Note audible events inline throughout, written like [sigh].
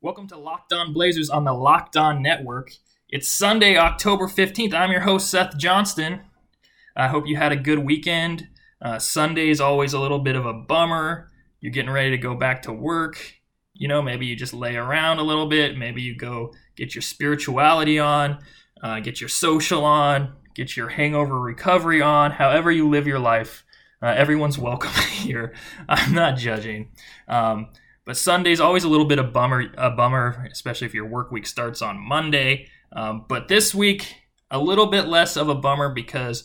Welcome to Locked On Blazers on the Locked On Network. It's Sunday, October 15th. I'm your host, Seth Johnston. I hope you had a good weekend. Uh, Sunday is always a little bit of a bummer. You're getting ready to go back to work. You know, maybe you just lay around a little bit. Maybe you go get your spirituality on, uh, get your social on, get your hangover recovery on, however you live your life. Uh, everyone's [laughs] welcome here. I'm not judging. Um, but Sunday's always a little bit of bummer, a bummer, especially if your work week starts on Monday. Um, but this week, a little bit less of a bummer because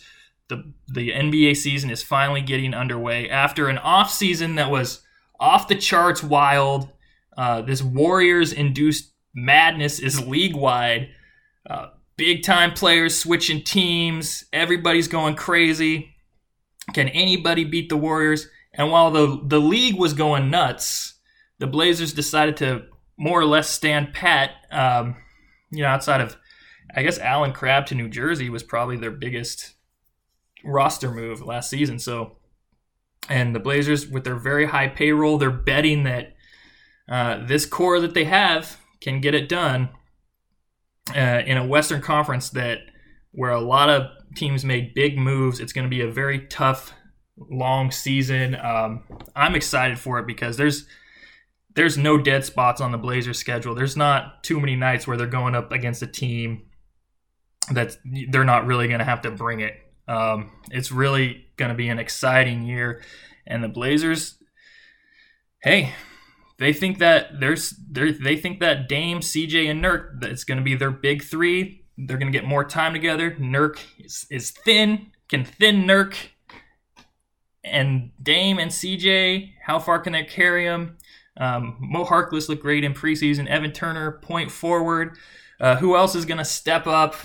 the the NBA season is finally getting underway after an off season that was off the charts wild. Uh, this Warriors induced madness is league wide. Uh, big time players switching teams. Everybody's going crazy. Can anybody beat the Warriors? And while the the league was going nuts, the Blazers decided to more or less stand pat. Um, you know, outside of, I guess Allen Crabbe to New Jersey was probably their biggest roster move last season. So, and the Blazers with their very high payroll, they're betting that uh, this core that they have can get it done uh, in a Western Conference that where a lot of teams made big moves. It's going to be a very tough, long season. Um, I'm excited for it because there's there's no dead spots on the Blazers schedule. There's not too many nights where they're going up against a team that they're not really going to have to bring it. Um, it's really going to be an exciting year, and the Blazers, hey, they think that there's they think that Dame, CJ, and Nurk that's going to be their big three. They're going to get more time together. Nurk is, is thin, can thin Nurk, and Dame and CJ. How far can they carry him? Um, Mo Harkless looked great in preseason. Evan Turner, point forward. Uh, who else is going to step up?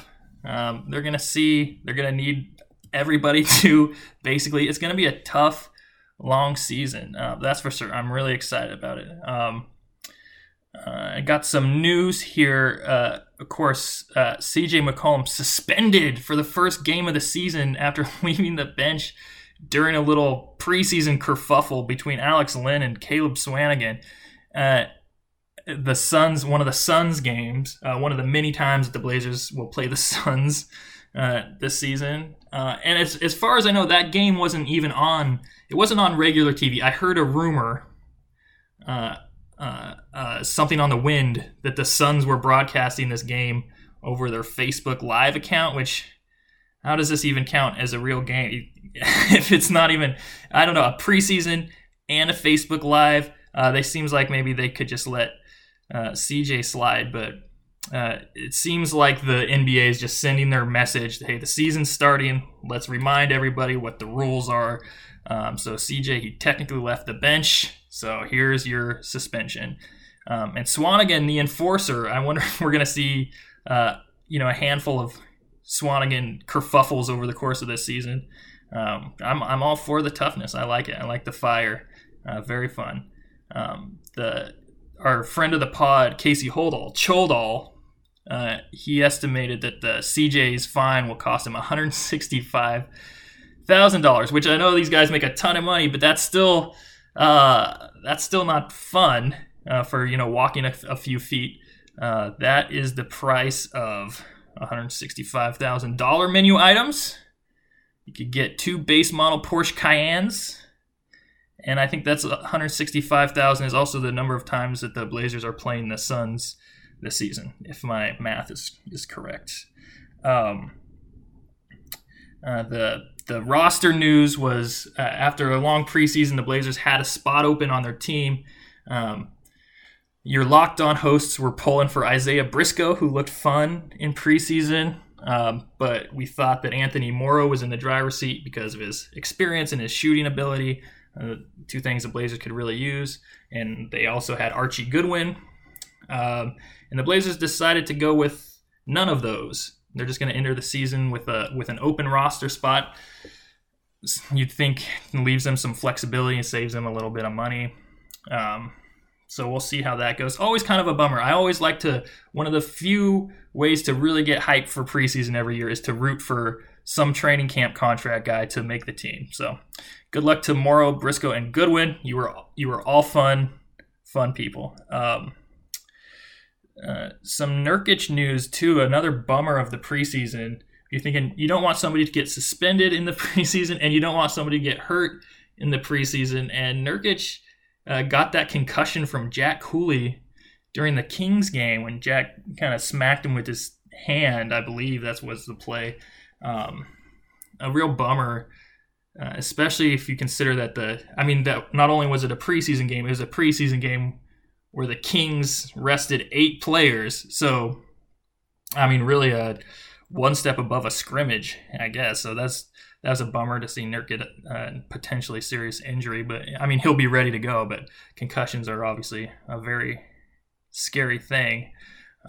Um, they're going to see, they're going to need everybody [laughs] to basically, it's going to be a tough, long season. Uh, that's for sure. I'm really excited about it. Um, uh, I got some news here. Uh, of course, uh, CJ McCollum suspended for the first game of the season after [laughs] leaving the bench during a little preseason kerfuffle between Alex Len and Caleb Swanigan. Uh, the Suns, one of the Suns games, uh, one of the many times that the Blazers will play the [laughs] Suns uh, this season. Uh, and as, as far as I know, that game wasn't even on. It wasn't on regular TV. I heard a rumor, uh, uh, something on the wind, that the Suns were broadcasting this game over their Facebook Live account, which how does this even count as a real game [laughs] if it's not even I don't know a preseason and a Facebook Live? Uh, they seems like maybe they could just let uh, CJ slide, but uh, it seems like the NBA is just sending their message: Hey, the season's starting. Let's remind everybody what the rules are. Um, so CJ he technically left the bench, so here's your suspension. Um, and Swanigan, the enforcer, I wonder [laughs] if we're going to see uh, you know a handful of Swanigan kerfuffles over the course of this season. Um, I'm, I'm all for the toughness. I like it. I like the fire. Uh, very fun. Um, the our friend of the pod, Casey Holdahl, Choldall, uh, he estimated that the CJ's fine will cost him 165 thousand dollars, which I know these guys make a ton of money, but that's still uh, that's still not fun uh, for you know walking a, a few feet. Uh, that is the price of $165,000 menu items. You could get two base model Porsche Cayennes. And I think that's 165,000 is also the number of times that the Blazers are playing the Suns this season, if my math is, is correct. Um, uh, the the roster news was uh, after a long preseason, the Blazers had a spot open on their team. Um, your locked on hosts were pulling for Isaiah Briscoe, who looked fun in preseason. Um, but we thought that Anthony Morrow was in the driver's seat because of his experience and his shooting ability. Uh, two things the Blazers could really use. And they also had Archie Goodwin, Um, and the Blazers decided to go with none of those. They're just going to enter the season with a with an open roster spot. You'd think leaves them some flexibility and saves them a little bit of money. Um, so we'll see how that goes. Always kind of a bummer. I always like to one of the few ways to really get hype for preseason every year is to root for some training camp contract guy to make the team. So good luck to Morrow, Briscoe, and Goodwin. You were you were all fun, fun people. Um, uh, some Nurkic news too. Another bummer of the preseason. You're thinking you don't want somebody to get suspended in the [laughs] preseason, and you don't want somebody to get hurt in the preseason. And Nurkic uh, got that concussion from Jack Cooley during the Kings game when Jack kind of smacked him with his hand. I believe that was the play. Um, a real bummer, uh, especially if you consider that the. I mean, that not only was it a preseason game, it was a preseason game where the Kings rested eight players. So, I mean, really a one step above a scrimmage, I guess. So that's that's a bummer to see Nurk get a potentially serious injury. But I mean, he'll be ready to go. But concussions are obviously a very scary thing.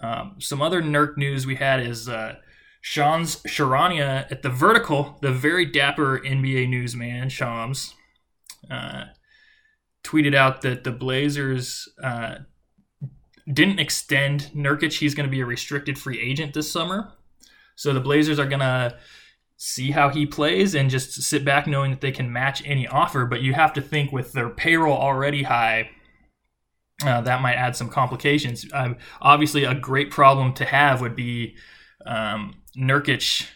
Um, some other Nurk news we had is uh, Shams Charania at the Vertical, the very dapper NBA newsman Shams. Uh, tweeted out that the Blazers uh, didn't extend Nurkic. He's going to be a restricted free agent this summer. So the Blazers are going to see how he plays and just sit back knowing that they can match any offer. But you have to think with their payroll already high, uh, that might add some complications. Um, obviously, a great problem to have would be um, Nurkic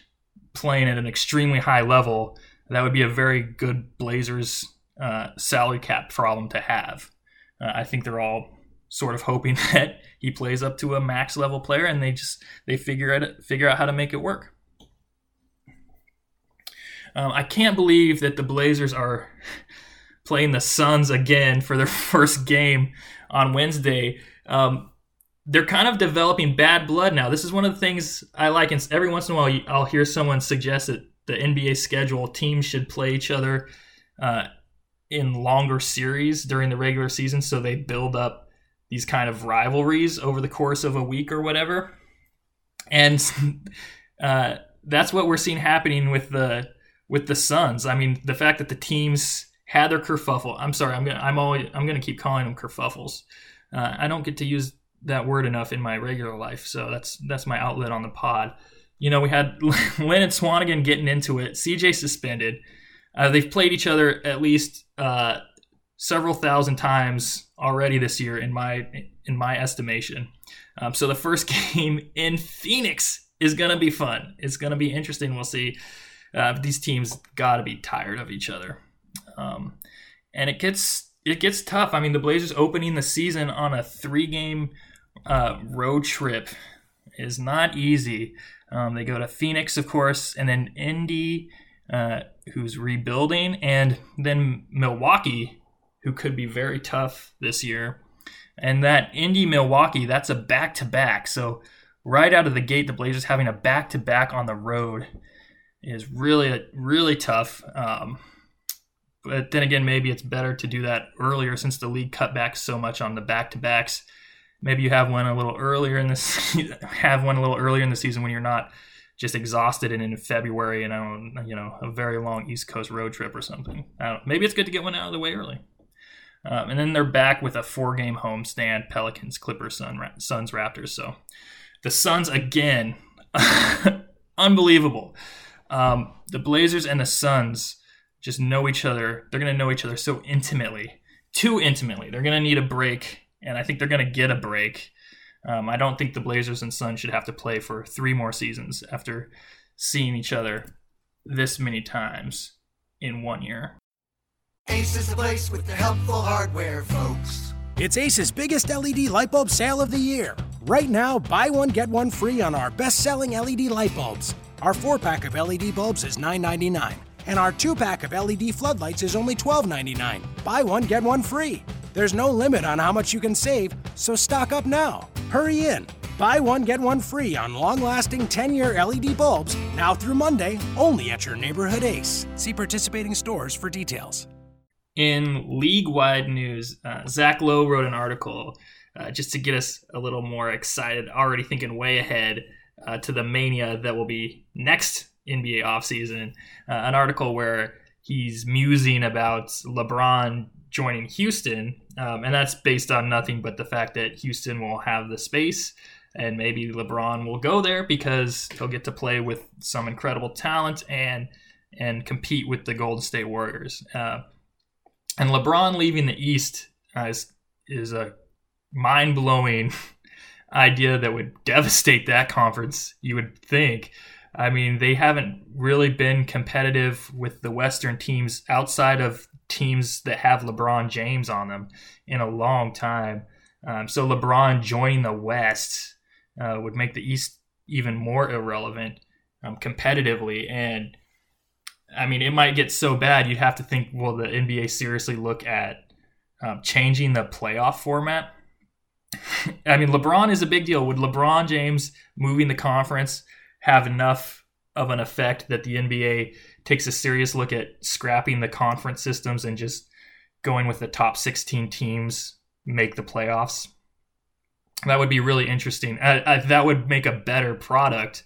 playing at an extremely high level. That would be a very good Blazers uh, salary cap problem to have. Uh, I think they're all sort of hoping [laughs] that he plays up to a max level player, and they just they figure out figure out how to make it work. Um, I can't believe that the Blazers are playing the Suns again for their [laughs] first game on Wednesday. Um, they're kind of developing bad blood now. This is one of the things I like. And every once in a while, I'll hear someone suggest that the NBA schedule teams should play each other uh, in longer series during the regular season so they build up these kind of rivalries over the course of a week or whatever and [laughs] uh, that's what we're seeing happening with the with the Suns. I mean, the fact that the teams had their kerfuffle. I'm sorry, I'm gonna I'm always I'm gonna keep calling them kerfuffles. Uh, I don't get to use that word enough in my regular life, so that's that's my outlet on the pod. You know, we had [laughs] Len and Swanigan getting into it. CJ suspended. Uh, they've played each other at least uh, several thousand times already this year, in my in my estimation. Um, so the first [laughs] game in Phoenix is to be fun. It's to be interesting. We'll see. Uh, these teams got to be tired of each other, um, and it gets it gets tough. I mean, the Blazers opening the season on a three game uh, road trip is not easy. Um, they go to Phoenix, of course, and then Indy, uh, who's rebuilding, and then Milwaukee, who could be very tough this year. And that Indy Milwaukee, that's a back to back. So right out of the gate, the Blazers having a back to back on the road is really really tough. Um, but then again, maybe it's better to do that earlier since the league cut back so much on the back to backs. Maybe you have one a little earlier in this [laughs] have one a little earlier in the season when you're not just exhausted and in February and don't, you know, a very long East Coast road trip or something. Maybe it's good to get one out of the way early. Um, and then they're back with a four game homestand Pelicans, Clippers, Sun, Suns, Raptors. So the Suns again, [laughs] unbelievable. Um, the Blazers and the Suns just know each other. They're going to know each other so intimately, too intimately. They're going to need a break, and I think they're going to get a break. Um, I don't think the Blazers and Suns should have to play for three more seasons after seeing each other this many times in one year. Ace is the place with the helpful hardware, folks. It's Ace's biggest LED light bulb sale of the year. Right now, buy one, get one free on our best selling LED light bulbs. Our four pack of LED bulbs is $9.99, and our two pack of LED floodlights is only $12.99. Buy one, get one free. There's no limit on how much you can save, so stock up now. Hurry in. Buy one, get one free on long lasting 10 year LED bulbs now through Monday, only at your neighborhood Ace. See participating stores for details. In league wide news, uh, Zach Lowe wrote an article uh, just to get us a little more excited, already thinking way ahead uh, to the mania that will be next NBA offseason. Uh, an article where he's musing about LeBron joining Houston, um, and that's based on nothing but the fact that Houston will have the space. And maybe LeBron will go there because he'll get to play with some incredible talent and and compete with the Golden State Warriors. Uh, and LeBron leaving the East uh, is is a mind blowing [laughs] idea that would [laughs] devastate that conference. You would think. I mean, they haven't really been competitive with the Western teams outside of teams that have LeBron James on them in a long time. Um, so LeBron joining the West uh, would make the East even more irrelevant um, competitively. And I mean, it might get so bad you'd have to think, will the NBA seriously look at um, changing the playoff format? I mean, LeBron is a big deal. Would LeBron James moving the conference have enough of an effect that the NBA takes a serious look at scrapping the conference systems and just going with the top 16 teams make the playoffs? That would be really interesting. I, I, that would make a better product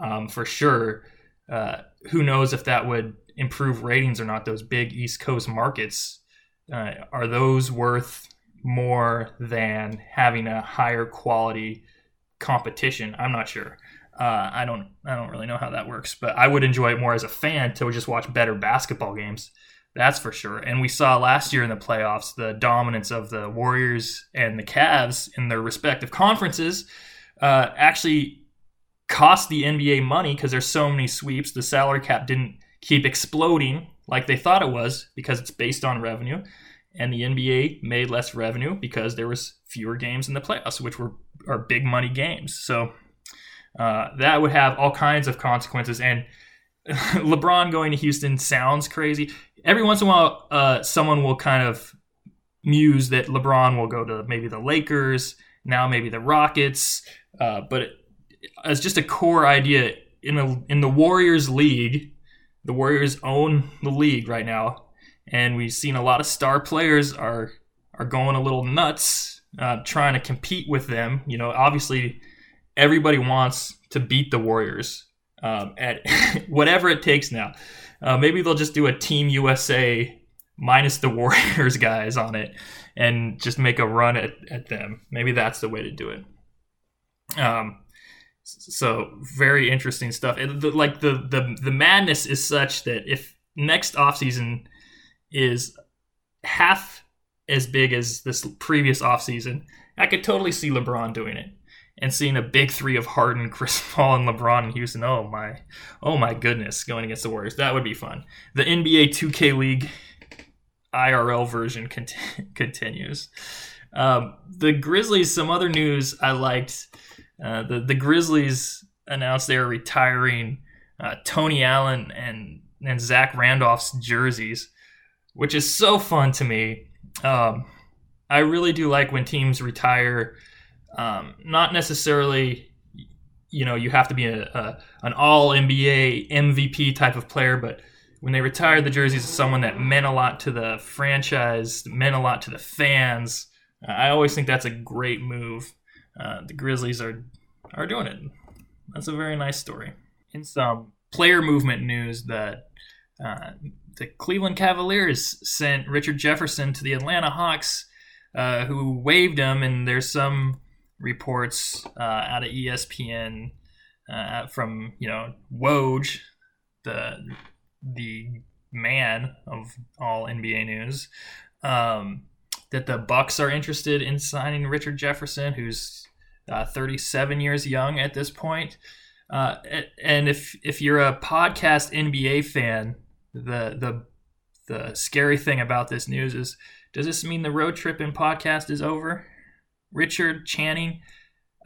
um, for sure. Uh, who knows if that would improve ratings or not? Those big East Coast markets uh, are those worth more than having a higher quality competition? I'm not sure. Uh, I don't I don't really know how that works, but I would enjoy it more as a fan to just watch better basketball games. That's for sure. And we saw last year in the playoffs the dominance of the Warriors and the Cavs in their respective conferences uh, actually cost the NBA money because there's so many sweeps. The salary cap didn't keep exploding like they thought it was because it's based on revenue. And the NBA made less revenue because there was fewer games in the playoffs, which were are big money games. So uh, that would have all kinds of consequences. And [laughs] LeBron going to Houston sounds crazy. Every once in a while, uh, someone will kind of muse that LeBron will go to maybe the Lakers, now maybe the Rockets. Uh, but it, as just a core idea in a, in the Warriors league, the Warriors own the league right now, and we've seen a lot of star players are are going a little nuts, uh, trying to compete with them. You know, obviously everybody wants to beat the Warriors um, at [laughs] whatever it takes now. Uh, maybe they'll just do a Team USA minus the [laughs] Warriors guys on it and just make a run at, at them. Maybe that's the way to do it. Um, so very interesting stuff. It, the, like the, the the madness is such that if next offseason is half as big as this previous offseason, I could totally see LeBron doing it and seeing a big three of Harden, [laughs] Chris Paul, and LeBron in Houston. Oh my, oh my goodness, going against the Warriors. That would be fun. The NBA 2K League IRL version cont- [laughs] continues. Um, the Grizzlies. Some other news I liked. Uh, the the Grizzlies announced they are retiring uh, Tony Allen and and Zach Randolph's jerseys, which is so fun to me. Um, I really do like when teams retire um, not necessarily, you know, you have to be a, a, an all NBA MVP type of player, but when they retire the jerseys of someone that meant a lot to the franchise, meant a lot to the fans, I always think that's a great move. Uh, the Grizzlies are are doing it. That's a very nice story. In some player movement news, that uh, the Cleveland Cavaliers sent Richard Jefferson to the Atlanta Hawks, uh, who waived him, and there's some reports uh, out of ESPN uh, from you know Woj, the the man of all NBA news, um, that the Bucks are interested in signing Richard Jefferson, who's uh, 37 years young at this point. Uh, and if if you're a podcast NBA fan, the the the scary thing about this news is, does this mean the road trip and podcast is over? Richard Channing,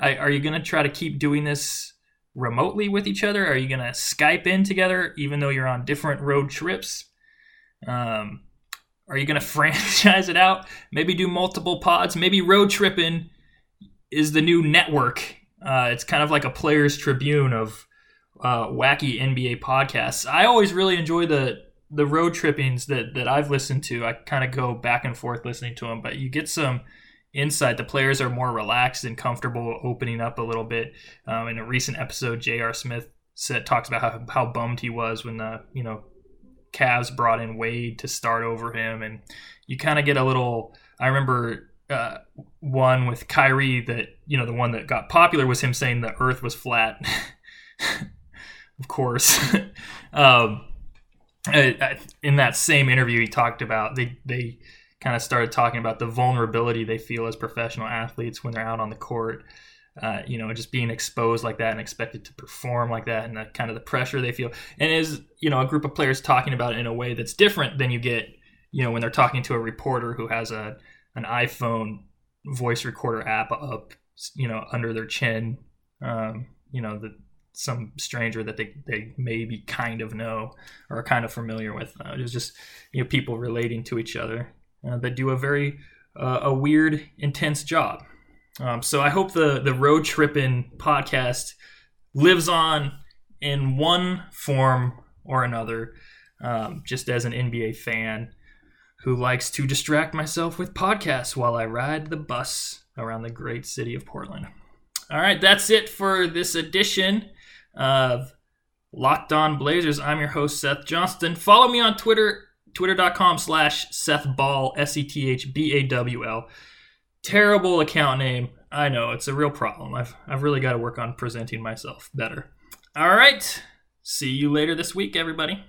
are you going to try to keep doing this remotely with each other? Are you going to Skype in together even though you're on different road trips? Um, are you going [laughs] to franchise it out? Maybe do multiple pods? Maybe road tripping is the new network. Uh, it's kind of like a players' tribune of uh, wacky NBA podcasts. I always really enjoy the the road trippings that that I've listened to. I kind of go back and forth listening to them, but you get some insight. The players are more relaxed and comfortable opening up a little bit. Um, in a recent episode, J.R. Smith said talks about how, how bummed he was when the you know Cavs brought in Wade to start over him, and you kind of get a little. I remember uh, one with Kyrie that you know the one that got popular was him saying the Earth was flat. [laughs] of course. [laughs] um, in that same interview, he talked about they they kind of started talking about the vulnerability they feel as professional athletes when they're out on the court. Uh, you know, just being exposed like that and expected to perform like that, and the kind of the pressure they feel, and is you know a group of players talking about it in a way that's different than you get, you know, when they're talking to a reporter who has a an iPhone voice recorder app up, you know, under their chin, um, you know, the some stranger that they, they maybe kind of know or are kind of familiar with. Uh, it was just you know people relating to each other uh, that do a very uh, a weird, intense job. Um, so I hope the the road tripping podcast lives on in one form or another. Um, just as an NBA fan who likes to distract myself with podcasts while I ride the bus around the great city of Portland. All right, that's it for this edition of Locked On Blazers. I'm your host, Seth Johnston. Follow me on Twitter, twitter.com slash Seth Ball, S E T H B A W L. Terrible account name. I know, it's a real problem. I've, I've really got to work on presenting myself better. All right. See you later this week, everybody.